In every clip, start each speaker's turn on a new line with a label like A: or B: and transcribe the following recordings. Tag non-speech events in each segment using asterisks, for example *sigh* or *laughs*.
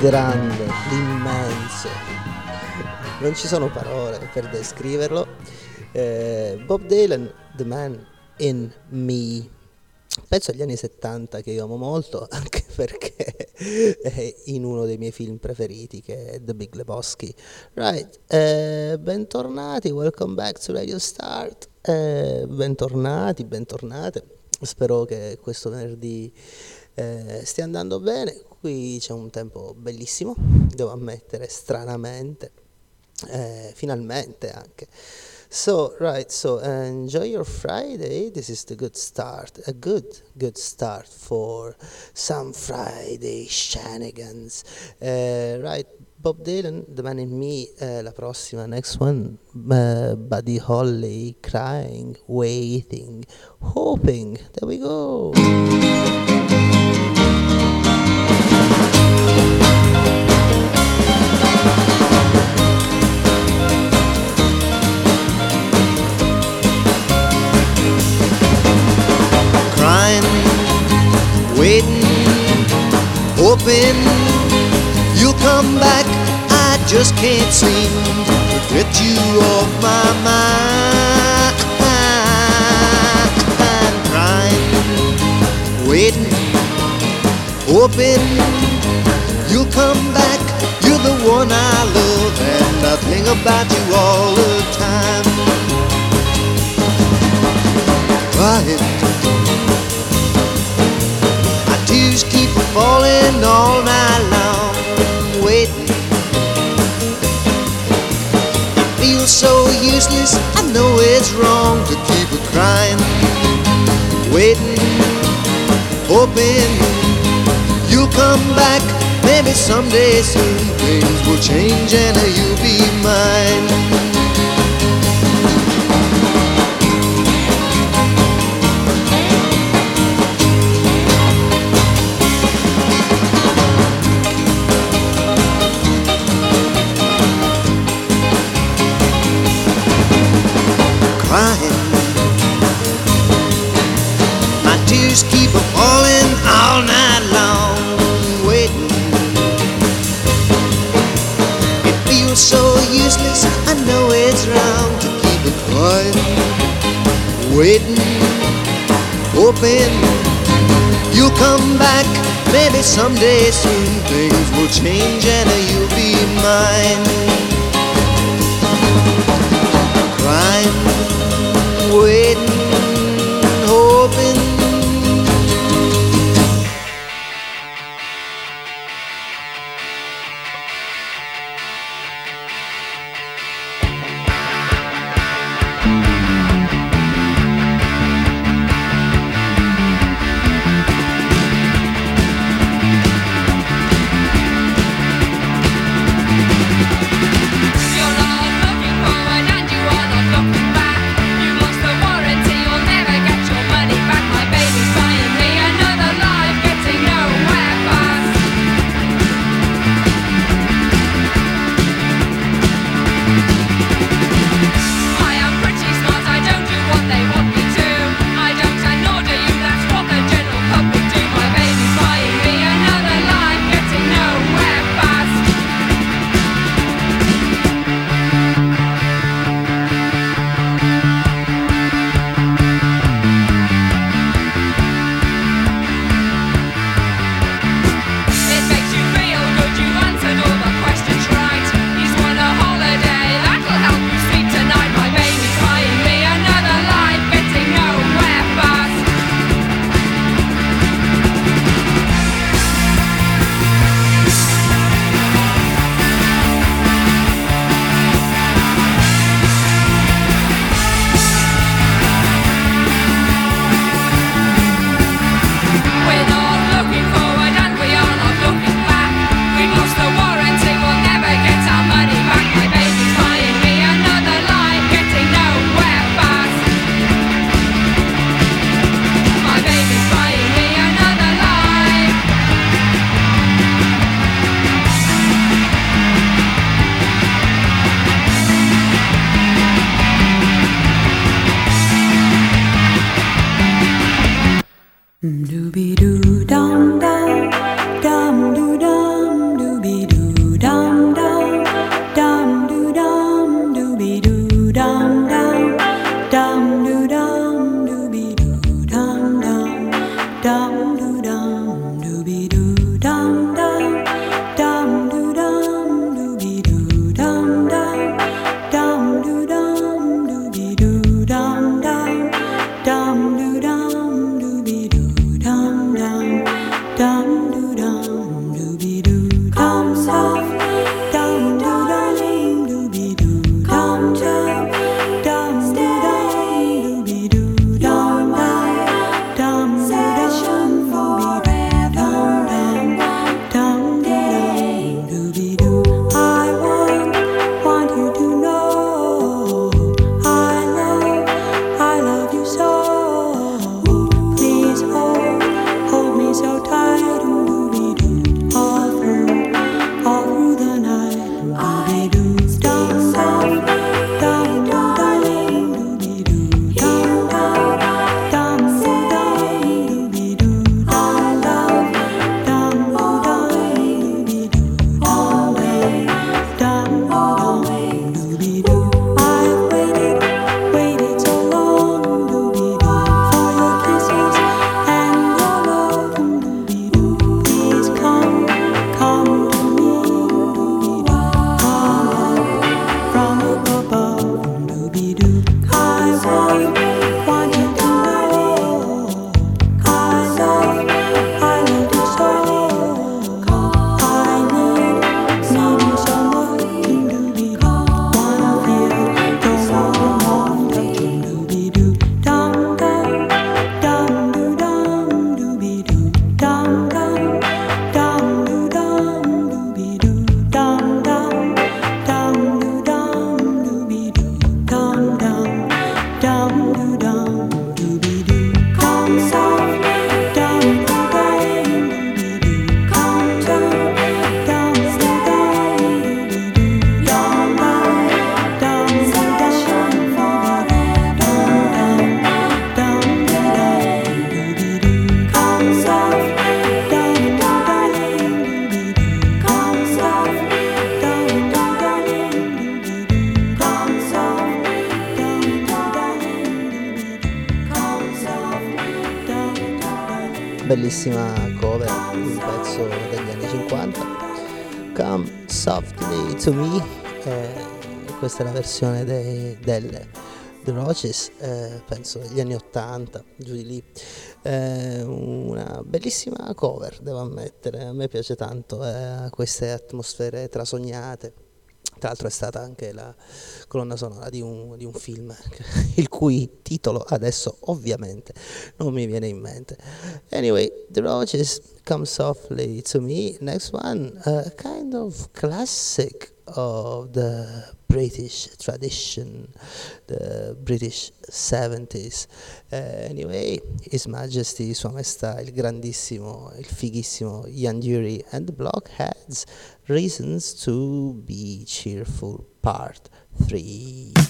A: grande, l'immenso. Non ci sono parole per descriverlo. Eh, Bob Dylan, The Man in Me. Penso agli anni 70 che io amo molto, *laughs* anche perché è in uno dei miei film preferiti che è The Big Lebowski. Right, eh, bentornati, welcome back to Radio Start. Eh, bentornati, bentornate. Spero che questo venerdì eh, stia andando bene. Qui c'è un tempo bellissimo, devo ammettere, stranamente, eh, finalmente anche. So, right, so enjoy your Friday. This is the good start, a good, good start for some Friday shenanigans. Uh, right, Bob Dylan, The Man in Me, uh, la prossima, next one, uh, Buddy Holly, Crying, Waiting, Hoping. There we go.
B: Hoping you'll come back. I just can't seem to get you off my mind. I'm crying, waiting, hoping you'll come back. You're the one I love, and I think about you all the time. Crying. Falling all night long, waiting. I feel so useless, I know it's wrong to keep a crying, waiting, hoping you'll come back. Maybe someday soon things will change and you'll be mine. So useless, I know it's wrong to keep it quiet. Waiting, hoping you'll come back. Maybe someday soon things will change and you'll be mine.
A: Crying, waiting. Versione dei, del The Roches eh, penso degli anni 80 giù di lì eh, una bellissima cover devo ammettere a me piace tanto eh, queste atmosfere trasognate tra l'altro è stata anche la colonna sonora di un, di un, film, *laughs* il cui titolo adesso ovviamente non mi viene in mente. Anyway, The Roaches Come Softly to Me. Next one, a kind of classic of the British tradition, the British 70s. Uh, anyway, His Majesty, Sua Maestà, il grandissimo, il fighissimo Ian Dury and the Blockheads, Reasons to be Cheerful, Part 3.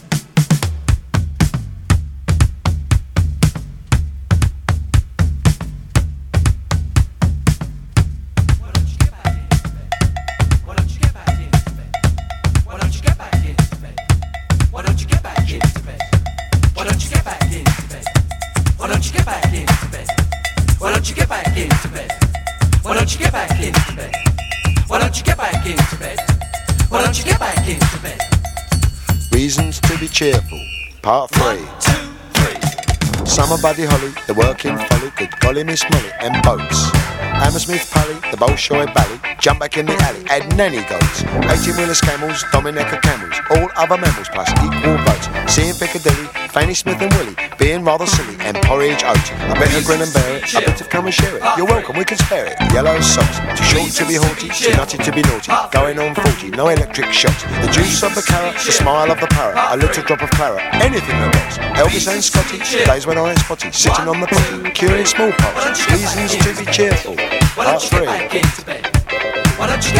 C: Cheerful. Part 3. One, two, three. Summer Buddy Holly, the working folly, good golly Miss Molly, and boats. Hammersmith Pally, the Bolshoi Bally, jump back in the alley, add nanny goats. 18 wheelers camels, Dominica camels, all other mammals plus equal votes. Seeing Piccadilly, Fanny Smith and Willie, being rather silly, and porridge oat. I better grin and bear it, I better come and share it. You're welcome, we can spare it. Yellow socks, too short to be haughty, too nutty to be naughty. Going on 40, no electric shocks. The juice of the carrot, the smile of the parrot, a little drop of claret, anything that works. Elvis and Scotty, days when I ain't spotty, sitting on the potty, curing smallpox. Reasons to be cheerful. Part three.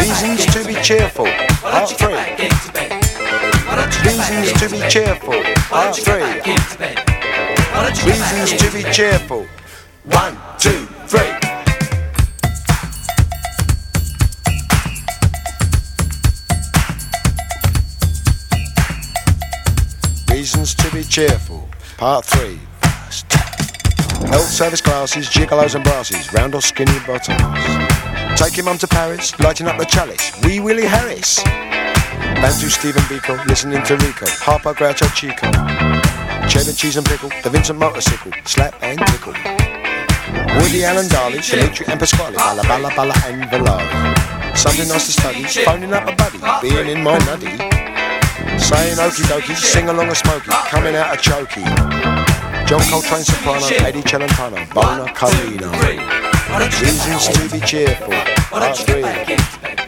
C: Reasons to be cheerful. Part three. Reasons to be cheerful. Part three. Reasons to be cheerful. One, two, three. Reasons to be cheerful. Part three. Health service glasses, gigolos and brasses, round or skinny bottoms. Take Taking mum to Paris, lighting up the chalice, wee Willie Harris. Bantu Stephen Biko, listening to Rico, Harpo Groucho Chico. Cheddar cheese and pickle, the Vincent motorcycle, slap and tickle. Woody Allen Dali, Dimitri and Pasquale, Balla Balla Balla and Volare. Something nice to study, phoning up a buddy, being in my nutty. Saying okie dokie, sing along a smoky, coming out a chokey. John Coltrane soprano, Eddie Celentano, Bona Carino. Reasons to be cheerful, part three.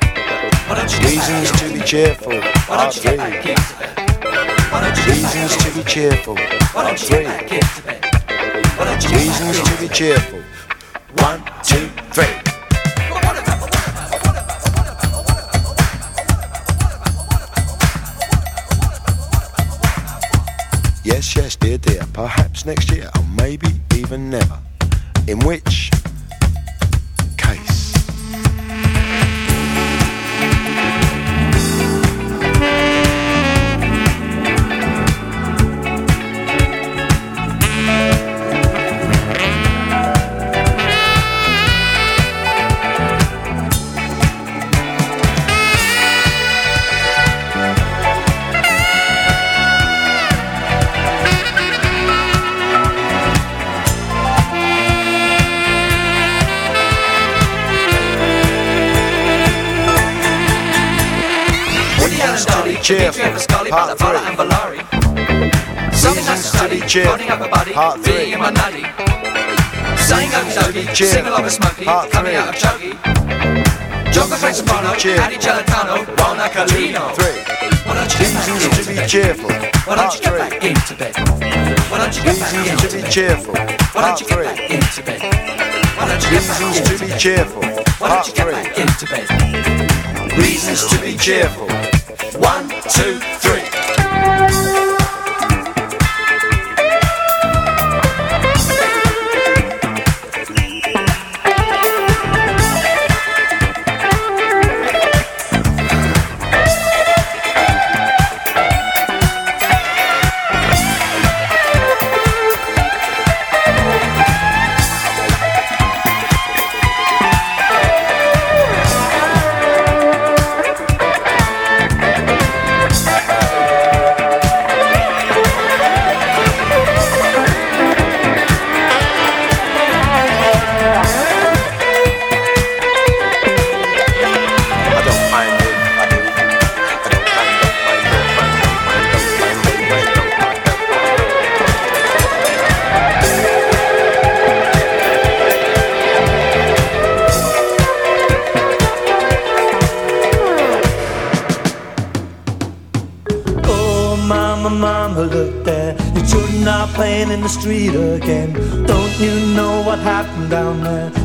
C: Reasons to be cheerful, part three. Reasons to be cheerful, part three. Reasons to be cheerful. One, two, three. Yes, yes, dear, dear, perhaps next year, or maybe even never. In which Reasons to be cheerful, part three.
D: Saying okie dokie,
C: cheerful.
D: sing along with Smokey,
C: Part
D: coming
C: three.
D: out of Chokey. John Coltrane soprano,
C: cheerful.
D: Eddie Celentano, Bona Carlino.
C: Three.
D: Why don't you get back
C: Reasons
D: into
C: to be
D: bed?
C: cheerful,
D: Why don't
C: part
D: you get back
C: three.
D: into bed? Why don't you get back
C: Reasons
D: into
C: to be
D: bed?
C: cheerful,
D: Why
C: part
D: don't you get
C: three.
D: back into bed? Why don't you get back
C: Reasons
D: into
C: to be
D: bed?
C: cheerful,
D: Why
C: part
D: don't you get
C: three.
D: back into bed?
C: Reasons to be cheerful. One, two, three.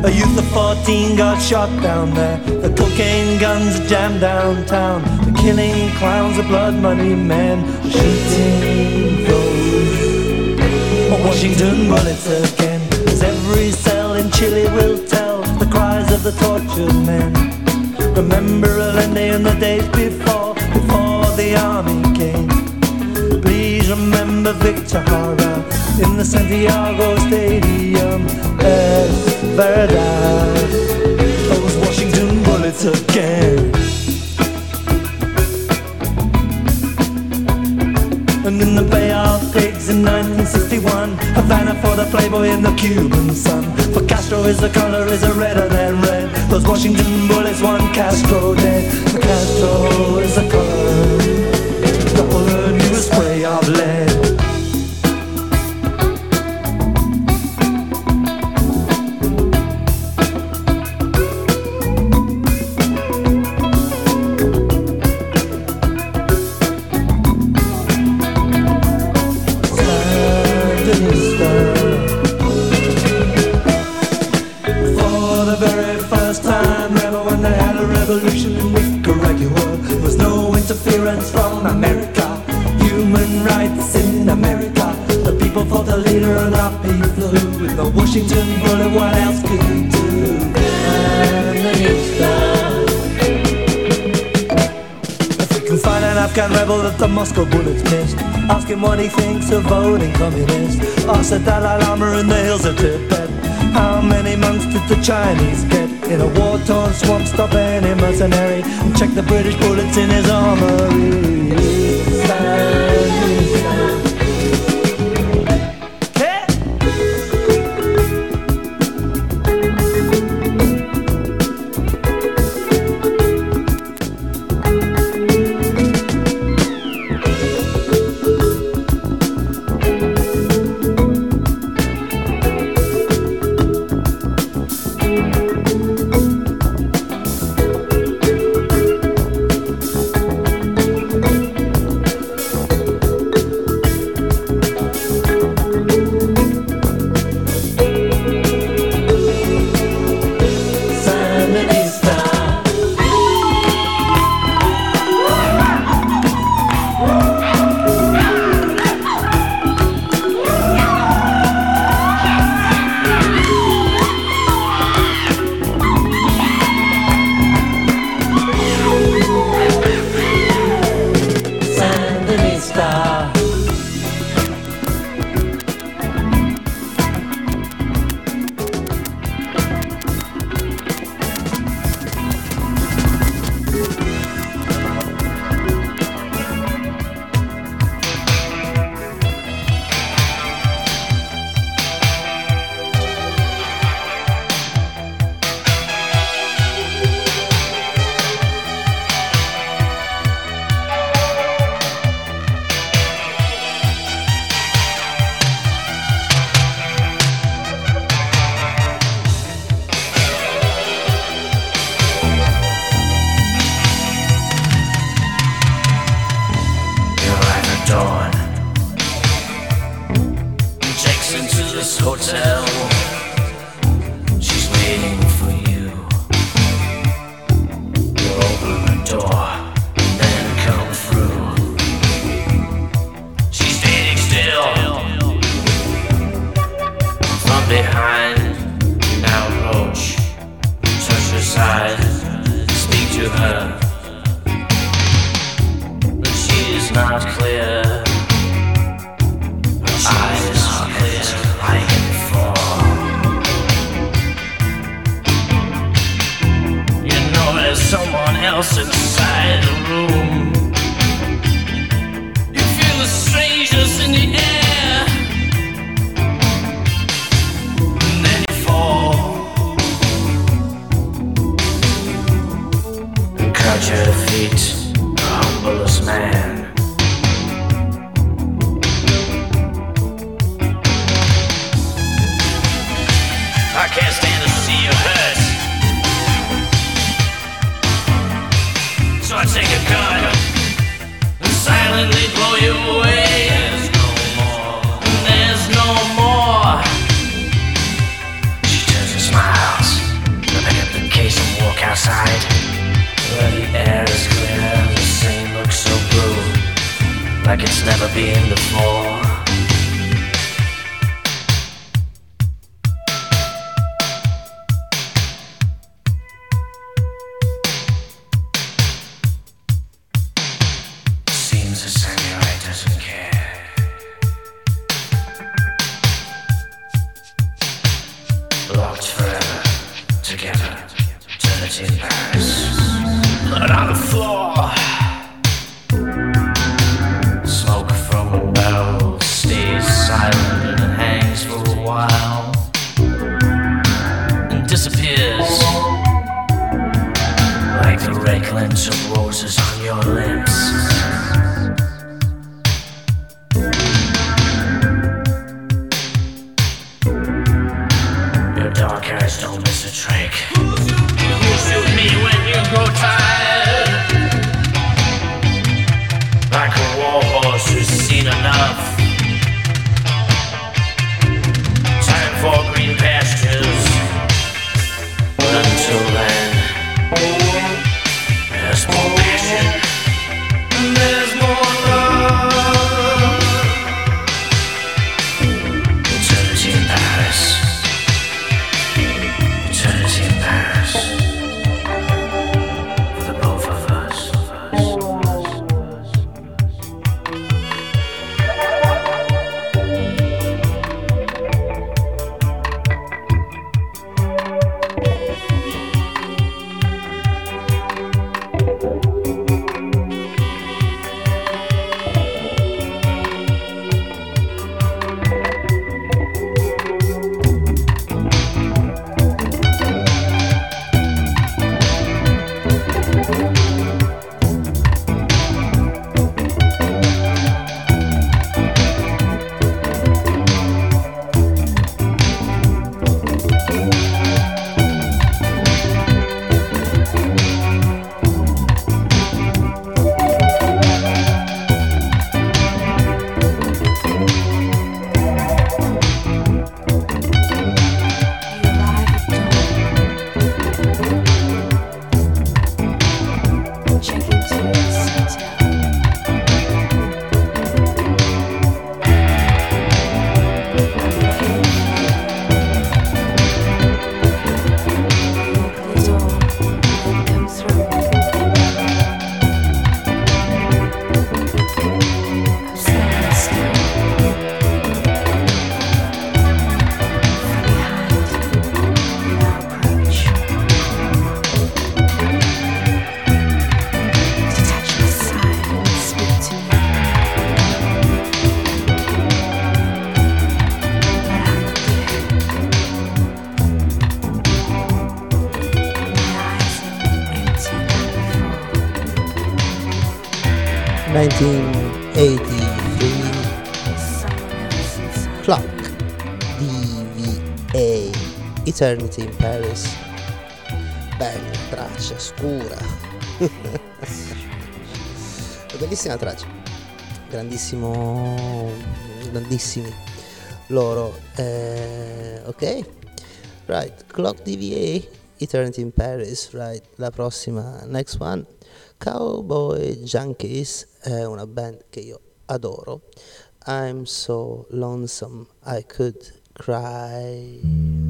E: A youth of 14 got shot down there. The cocaine guns jammed downtown. The killing clowns, the blood money men. Shooting those. Washington bullets again. As every cell in Chile will tell the cries of the tortured men. Remember Allende and the days before, before the army came. Please remember Victor Jara in the Santiago Stadium. Es verdad, those Washington bullets again. And in the Bay of Pigs in 1961, Havana for the Playboy and the Cuban sun. For Castro is the color is a redder than red. Those Washington bullets, one Castro dead. For Castro is the color, an rebel that the Moscow bullets missed, ask him what he thinks of voting communist. Ask the Dalai Lama in the hills of Tibet. How many months did the Chinese get in a war-torn swamp? Stop any mercenary and check the British bullets in his armory.
D: Music.
A: 1983 Clock. DVA Eternity in Paris. Bella traccia scura. *laughs* Bellissima traccia. Grandissimo grandissimi loro. Eh, ok. Right. Clock DVA Eternity in Paris. Right. La prossima. Next one. Cowboy Junkies è una band che io adoro. I'm so lonesome I could cry.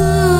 F: Lights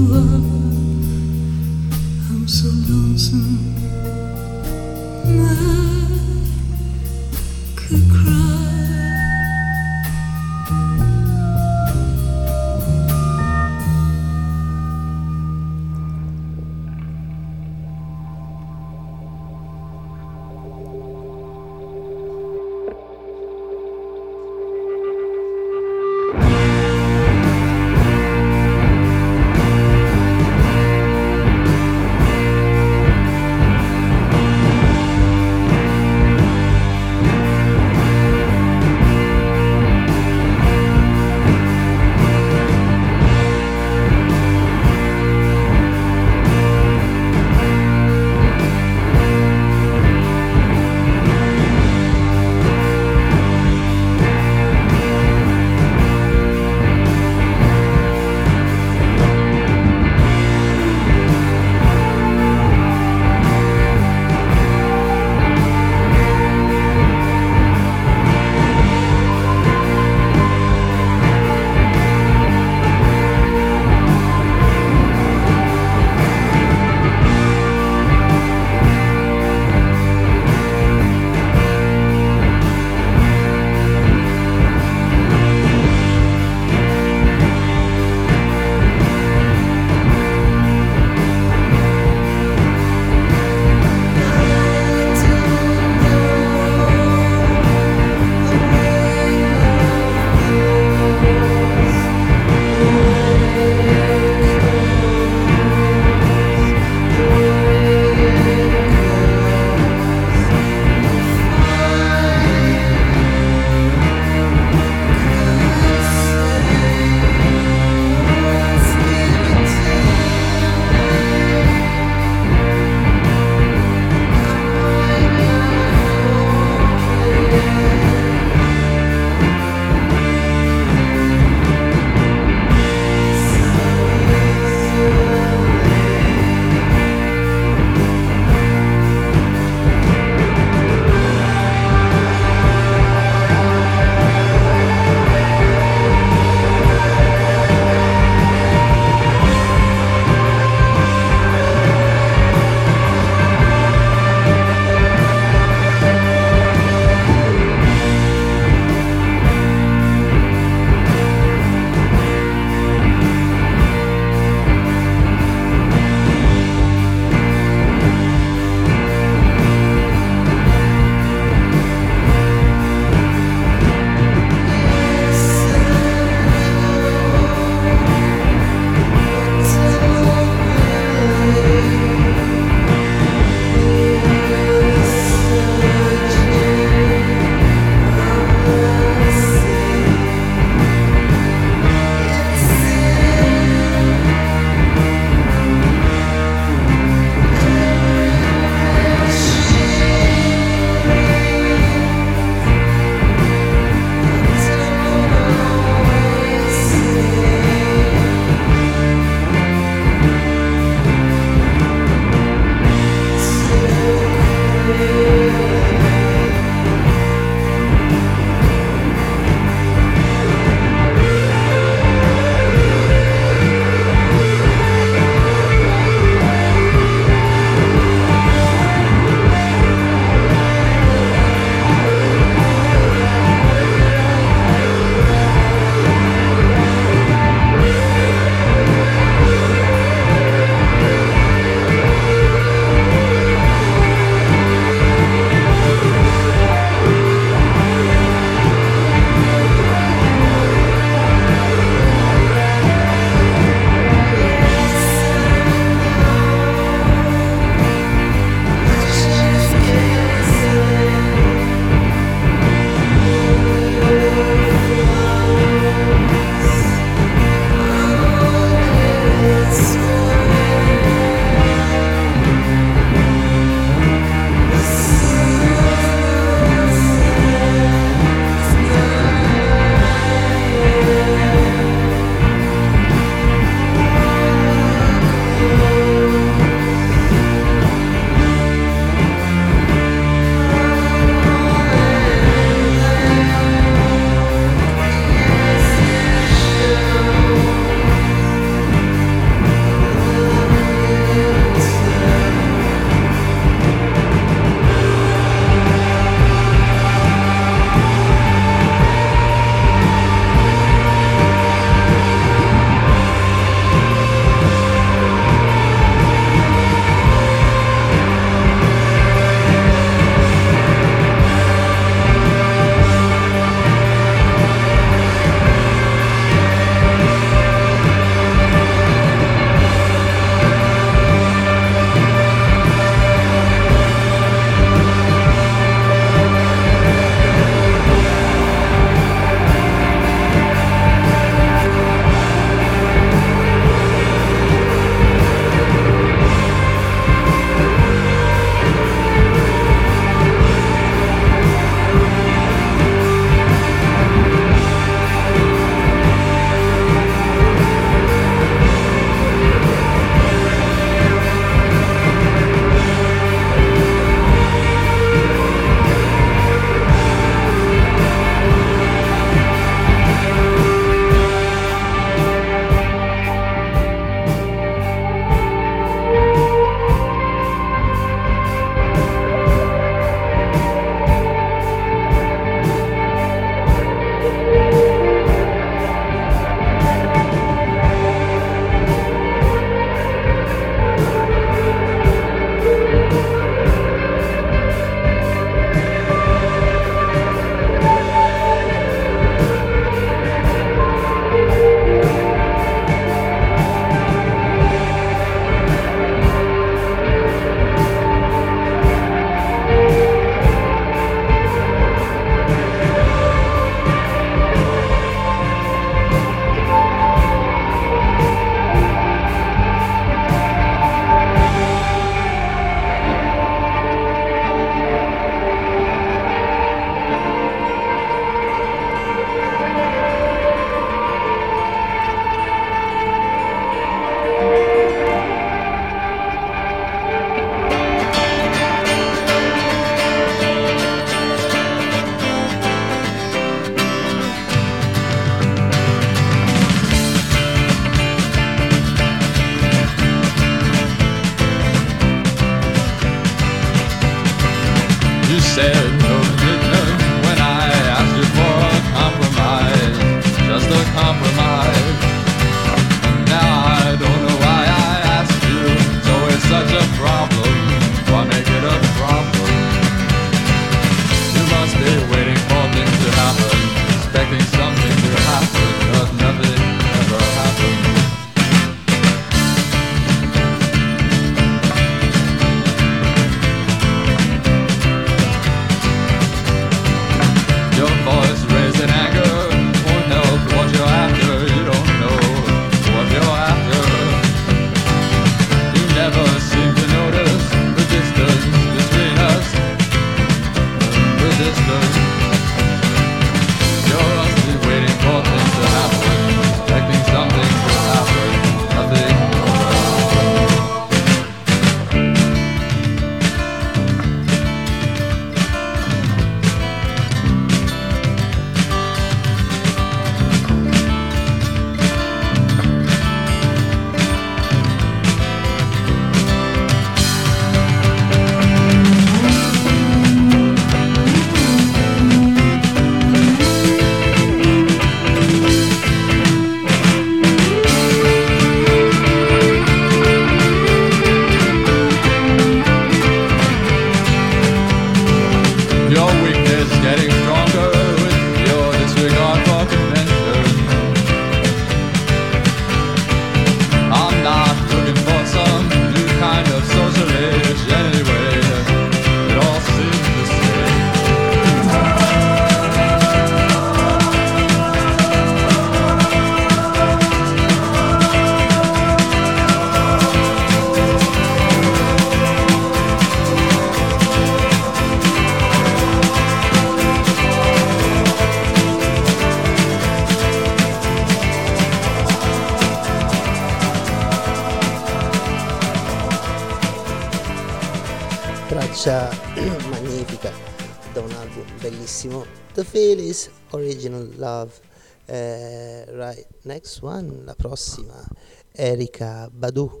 G: next one, la prossima. Erika Badu,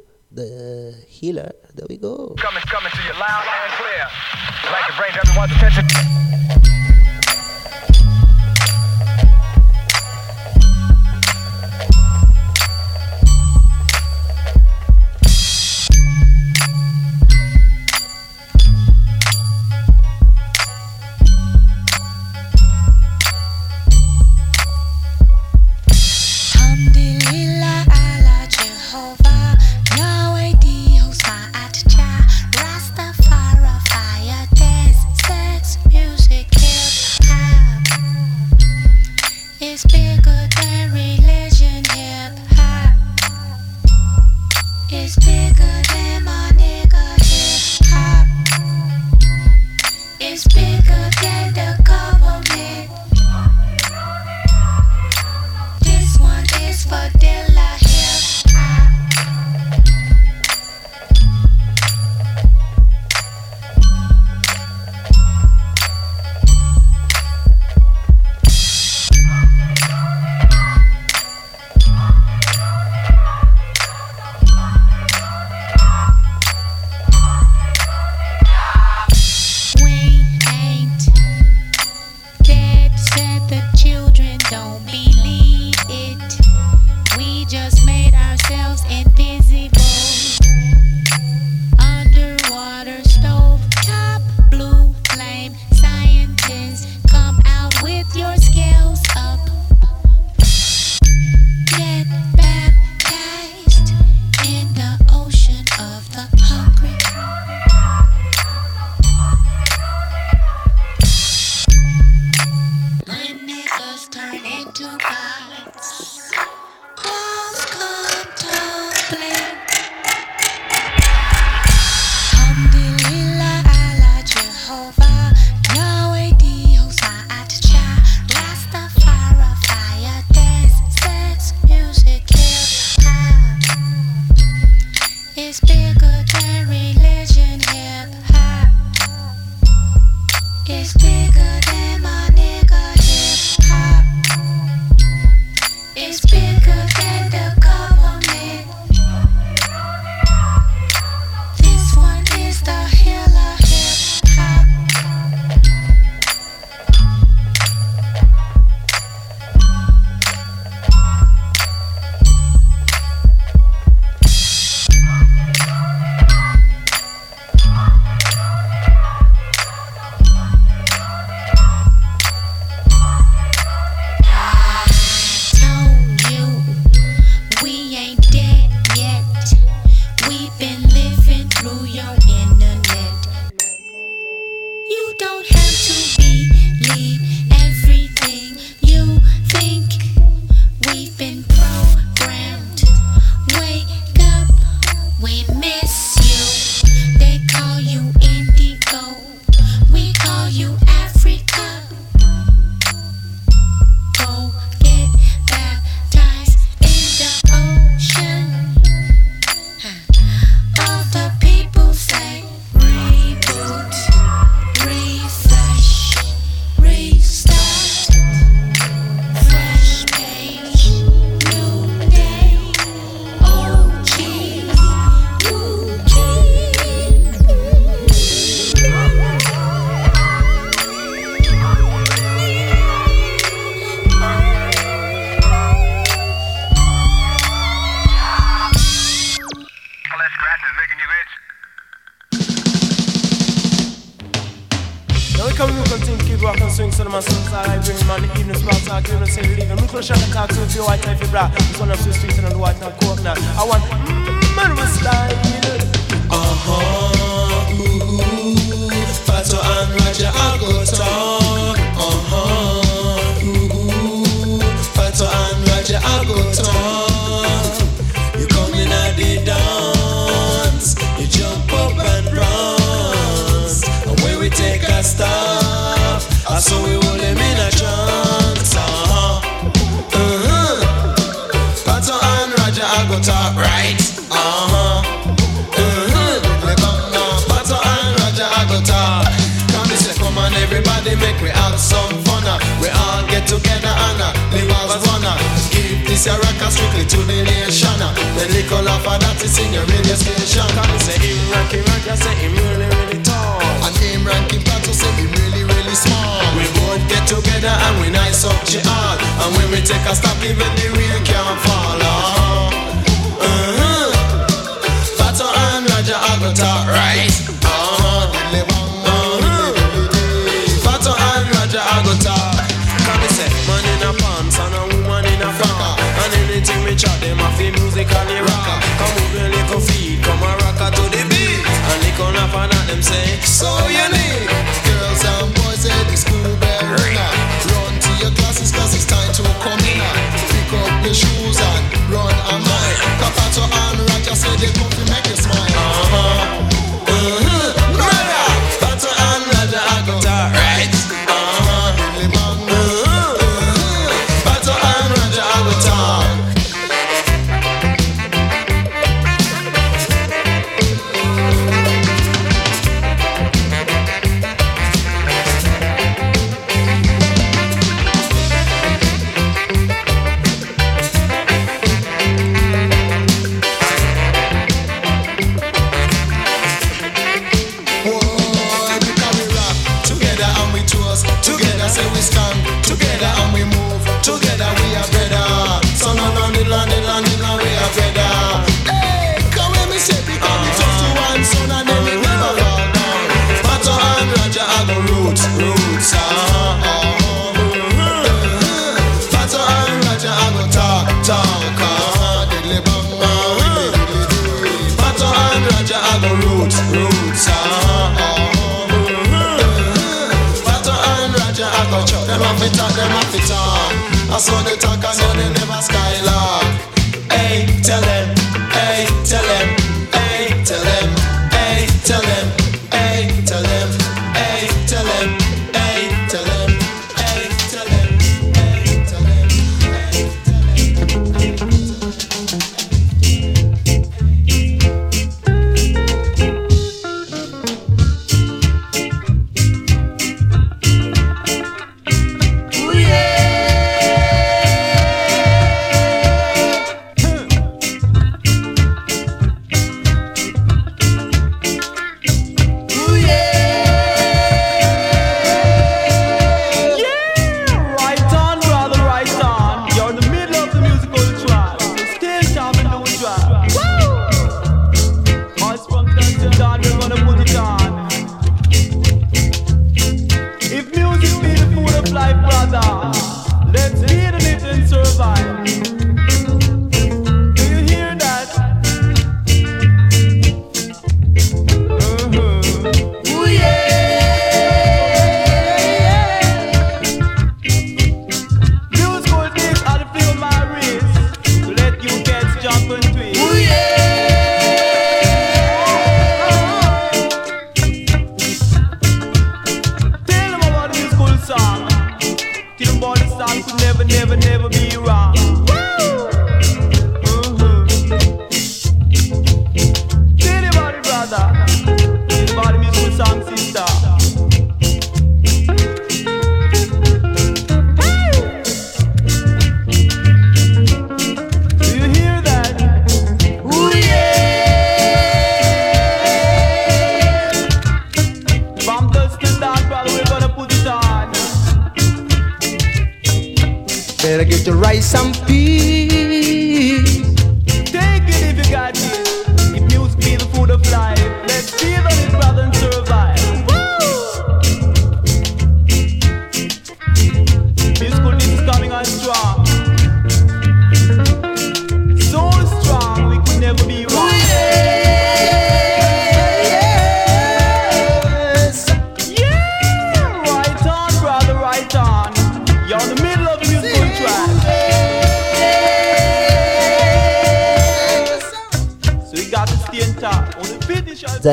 H: to rise and
I: peace.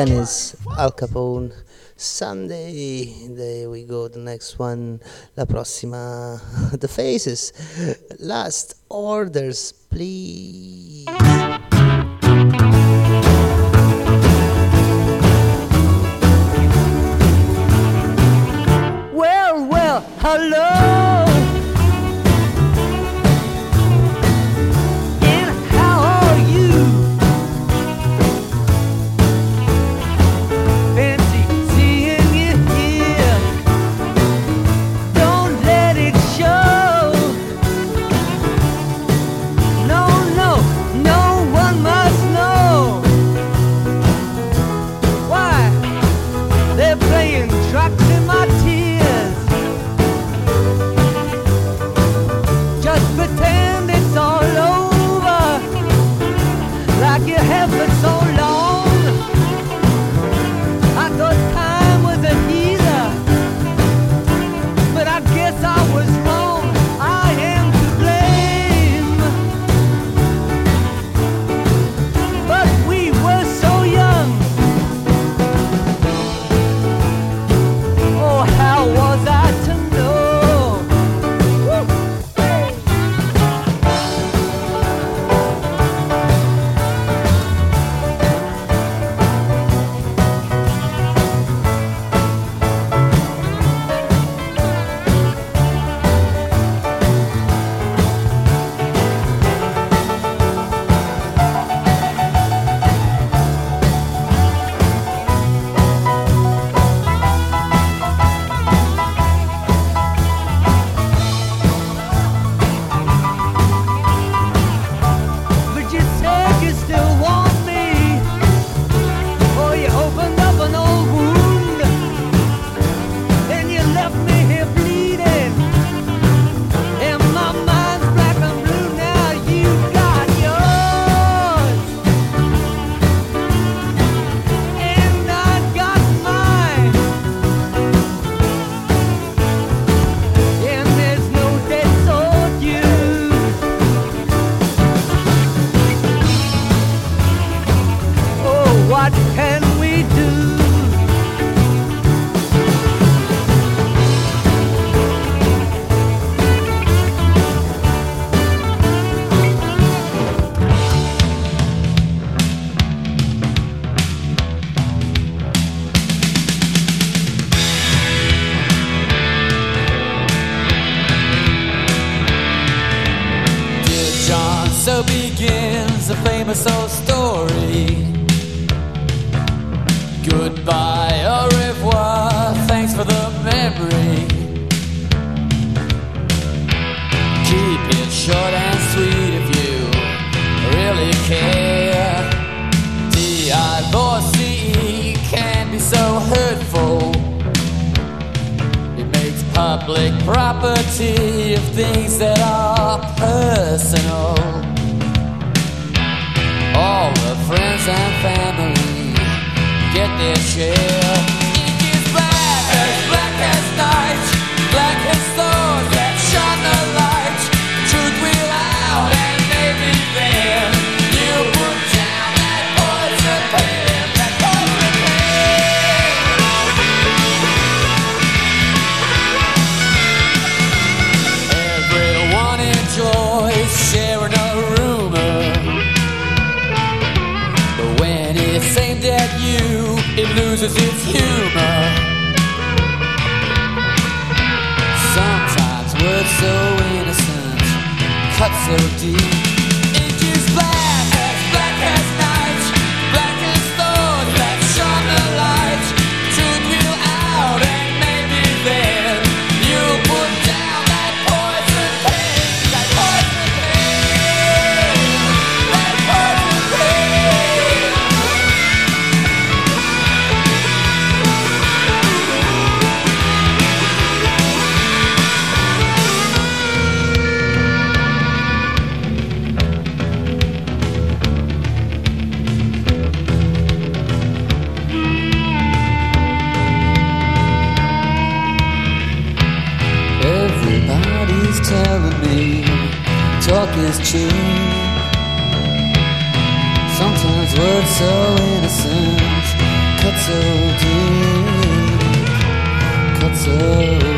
I: then
A: Al Capone. Sunday, there we go. The next one, la prossima, *laughs* the faces. Last orders, please.
J: Well, well, hello.
K: Sometimes words so innocent cut so deep, cut so. deep.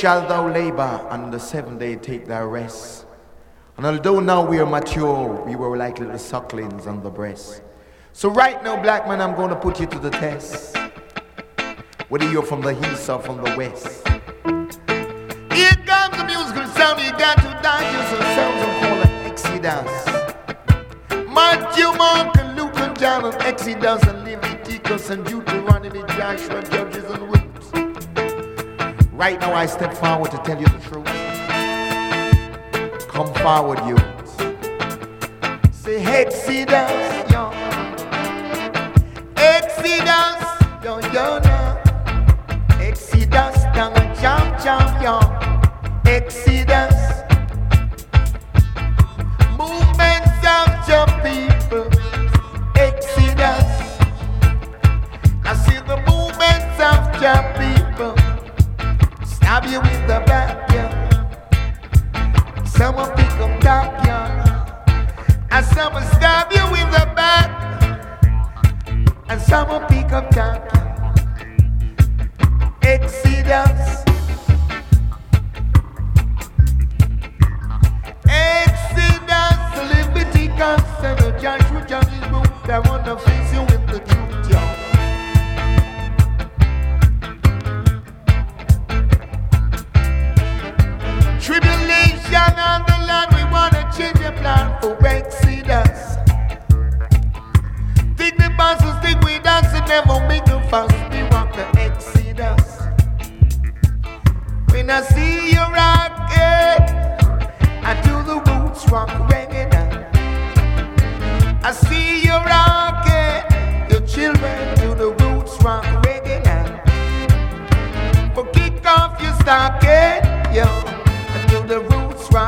L: Shalt thou labor, and on the seventh day take thy rest. And although now we are mature, we were like little sucklings on the breast. So right now, black man, I'm going to put you to the test. Whether you're from the east or from the west. Here comes the musical sound, you got to digest yourselves and call it Exodus. Matthew, Mark, and Luke, and John, and Exodus, and Leviticus, and Deuteronomy, Joshua, Judges, and Rules. Right now, I step forward to tell you the truth. Come forward, you. Say Exodus, yo. Exodus, yo, yo, no. Exodus, down a jump, jump, yo. Exodus. Movements of your people. Exodus. I see the movements of your people. Stab you in the back, yeah. Some will pick up top, yeah. And some will stab you in the back. And some will pick up top, yeah. Exodus. Exodus, Leviticus, and the Joshua Judges book. I want to face you with the truth, y'all. Tribulation on the land, we want to change the plan for Exodus. Think the bosses think we dance and never make a fuss. We want the Exodus. When I see you rocking, I do the roots rock reggae now. I see you rocking, your children do the roots rock reggae now. For kick off your stocking, yo,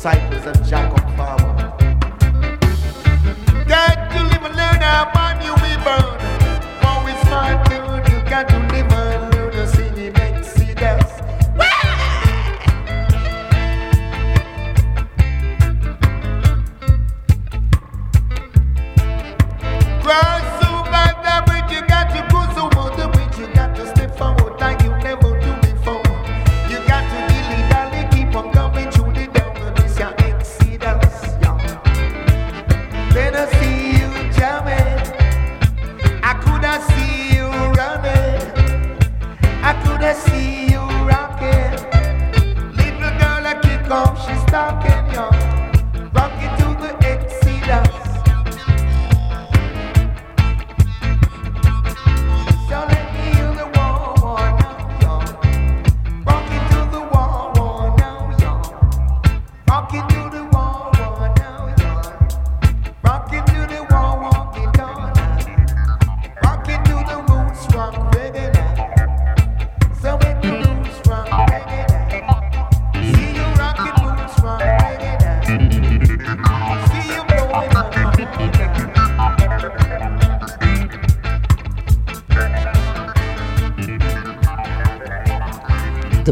L: Disciples of Jacob Power. Got to live and learn man you be born. When we smart dude, you got to live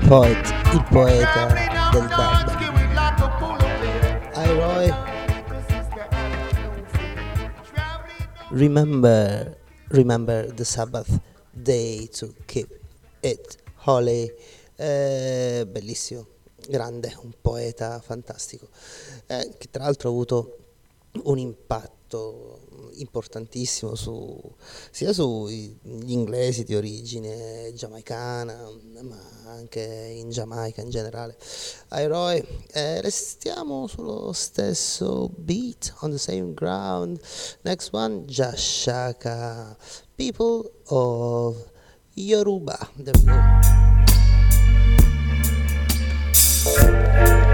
A: Poet, il poeta del dub. Hi Roy. Remember, remember the Sabbath day to keep it holy. Eh, bellissimo, grande, un poeta fantastico, eh, che tra l'altro ha avuto un impatto importantissimo su, sia sugli inglesi di origine giamaicana, ma anche in Giamaica in generale. Ai eh, restiamo sullo stesso beat, on the same ground. Next one, Jashaka, People of Yoruba. There we go.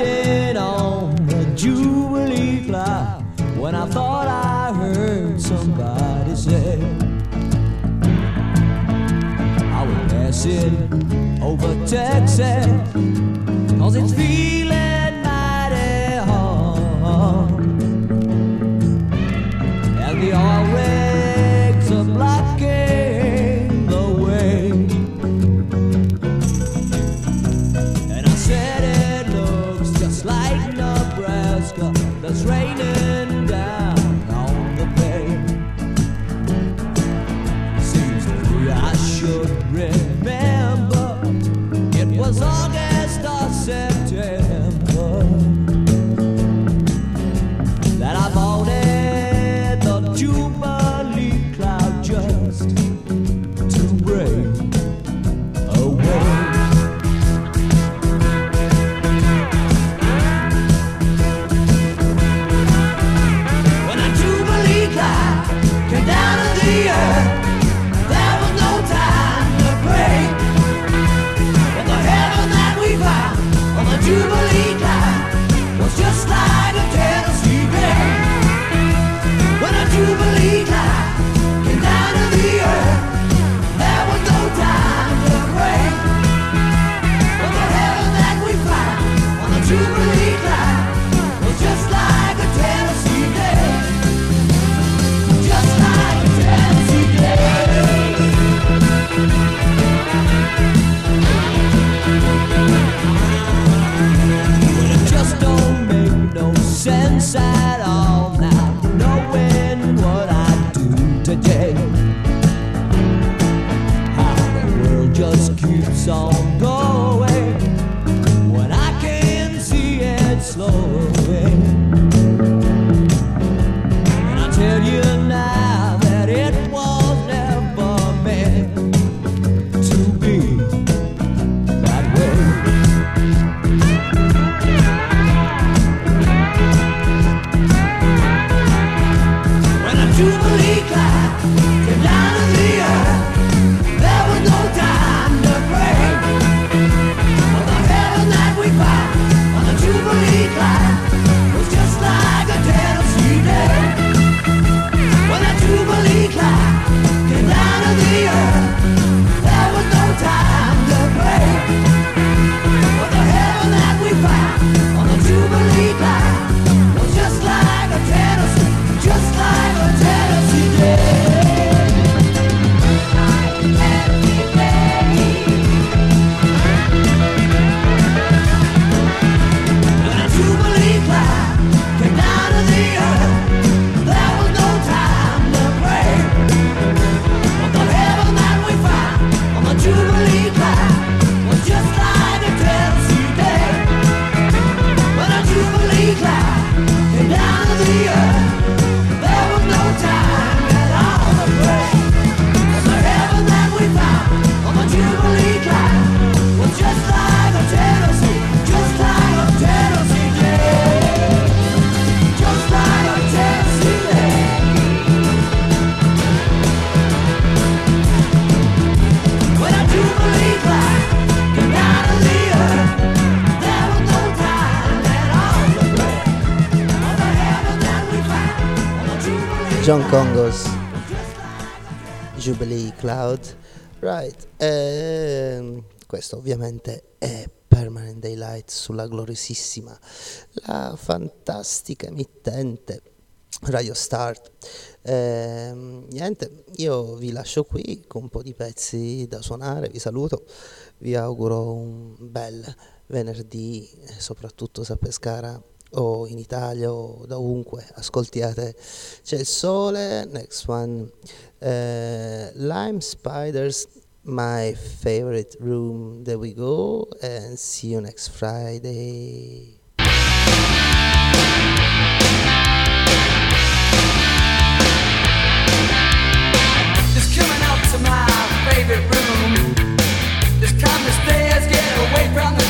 M: on the Jubilee fly when I thought I heard somebody say I was passing over Texas cause it's feeling
A: John Congos Jubilee Cloud. Right e questo ovviamente è Permanent Daylight sulla gloriosissima la fantastica emittente Radio Start. E, niente io vi lascio qui con un po' di pezzi da suonare vi saluto vi auguro un bel venerdì soprattutto se a Pescara o in Italia o da ovunque ascoltiate. C'è il sole next one. Eh, lime spiders my favorite room. There we go and see you next friday.
K: It's coming out to my favorite room. Just come to stairs, get away from the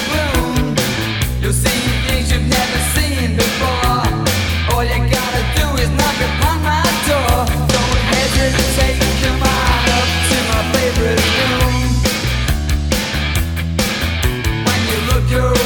N: girl